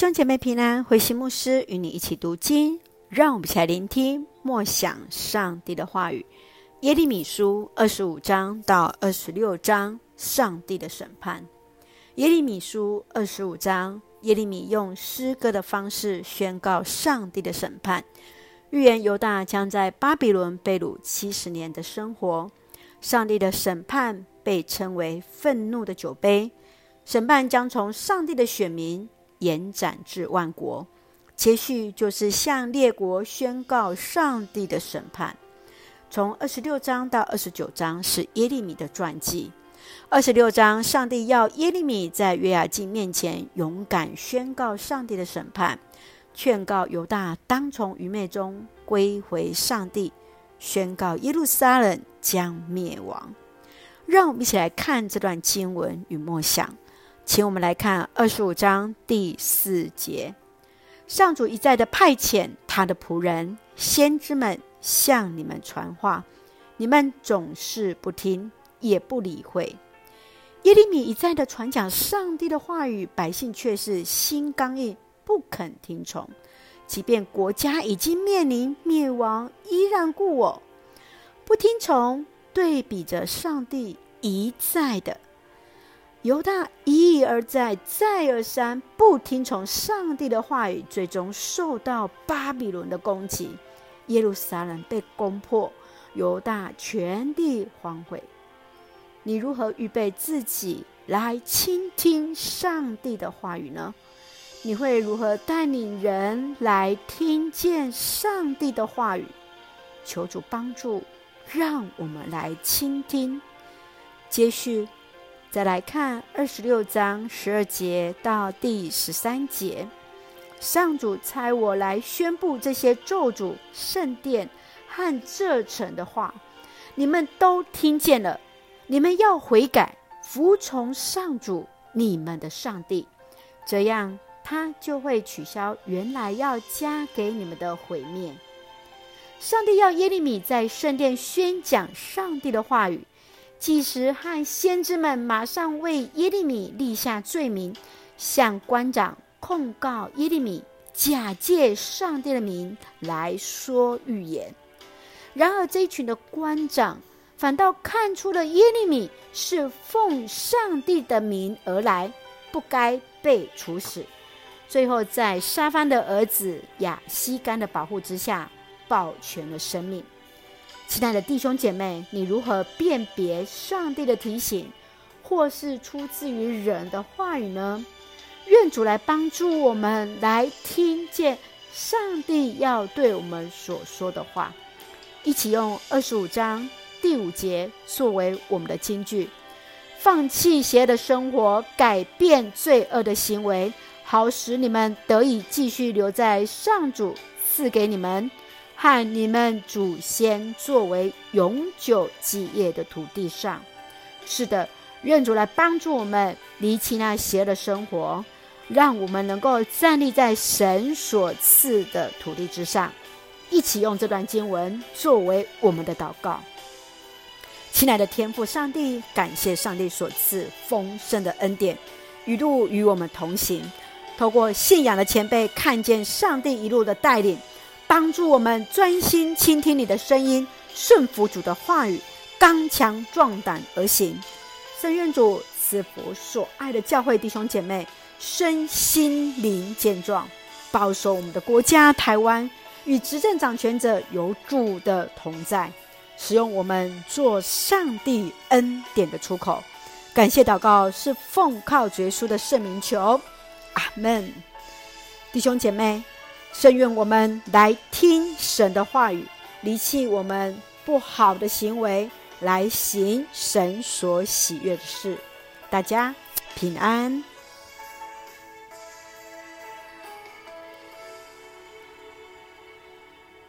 兄姐妹平安，慧馨牧师与你一起读经，让我们一起来聆听默想上帝的话语。耶利米书二十五章到二十六章，上帝的审判。耶利米书二十五章，耶利米用诗歌的方式宣告上帝的审判，预言犹大将在巴比伦被掳七十年的生活。上帝的审判被称为愤怒的酒杯，审判将从上帝的选民。延展至万国，接续就是向列国宣告上帝的审判。从二十六章到二十九章是耶利米的传记。二十六章，上帝要耶利米在约雅敬面前勇敢宣告上帝的审判，劝告犹大当从愚昧中归回上帝，宣告耶路撒冷将灭亡。让我们一起来看这段经文与默想。请我们来看二十五章第四节：上主一再的派遣他的仆人先知们向你们传话，你们总是不听，也不理会。耶利米一再的传讲上帝的话语，百姓却是心刚硬，不肯听从。即便国家已经面临灭亡，依然故我，不听从。对比着上帝一再的。犹大一而再、再而三不听从上帝的话语，最终受到巴比伦的攻击，耶路撒冷被攻破，犹大全地荒废。你如何预备自己来倾听上帝的话语呢？你会如何带领人来听见上帝的话语？求主帮助，让我们来倾听。接续。再来看二十六章十二节到第十三节，上主差我来宣布这些咒诅圣殿和这城的话，你们都听见了。你们要悔改，服从上主你们的上帝，这样他就会取消原来要加给你们的毁灭。上帝要耶利米在圣殿宣讲上帝的话语。祭司和先知们马上为耶利米立下罪名，向官长控告耶利米假借上帝的名来说预言。然而，这一群的官长反倒看出了耶利米是奉上帝的名而来，不该被处死。最后，在沙番的儿子亚西干的保护之下，保全了生命。亲爱的弟兄姐妹，你如何辨别上帝的提醒，或是出自于人的话语呢？愿主来帮助我们，来听见上帝要对我们所说的话。一起用二十五章第五节作为我们的金句：放弃邪恶的生活，改变罪恶的行为，好使你们得以继续留在上主赐给你们。和你们祖先作为永久基业的土地上，是的，愿主来帮助我们离弃那邪恶的生活，让我们能够站立在神所赐的土地之上。一起用这段经文作为我们的祷告。亲爱的天父上帝，感谢上帝所赐丰盛的恩典，一路与我们同行，透过信仰的前辈看见上帝一路的带领。帮助我们专心倾听你的声音，顺服主的话语，刚强壮胆而行。圣愿主赐福所爱的教会弟兄姐妹身心灵健壮，保守我们的国家台湾与执政掌权者有主的同在，使用我们做上帝恩典的出口。感谢祷告是奉靠绝书的圣名求，阿门。弟兄姐妹。甚愿我们来听神的话语，离弃我们不好的行为，来行神所喜悦的事。大家平安。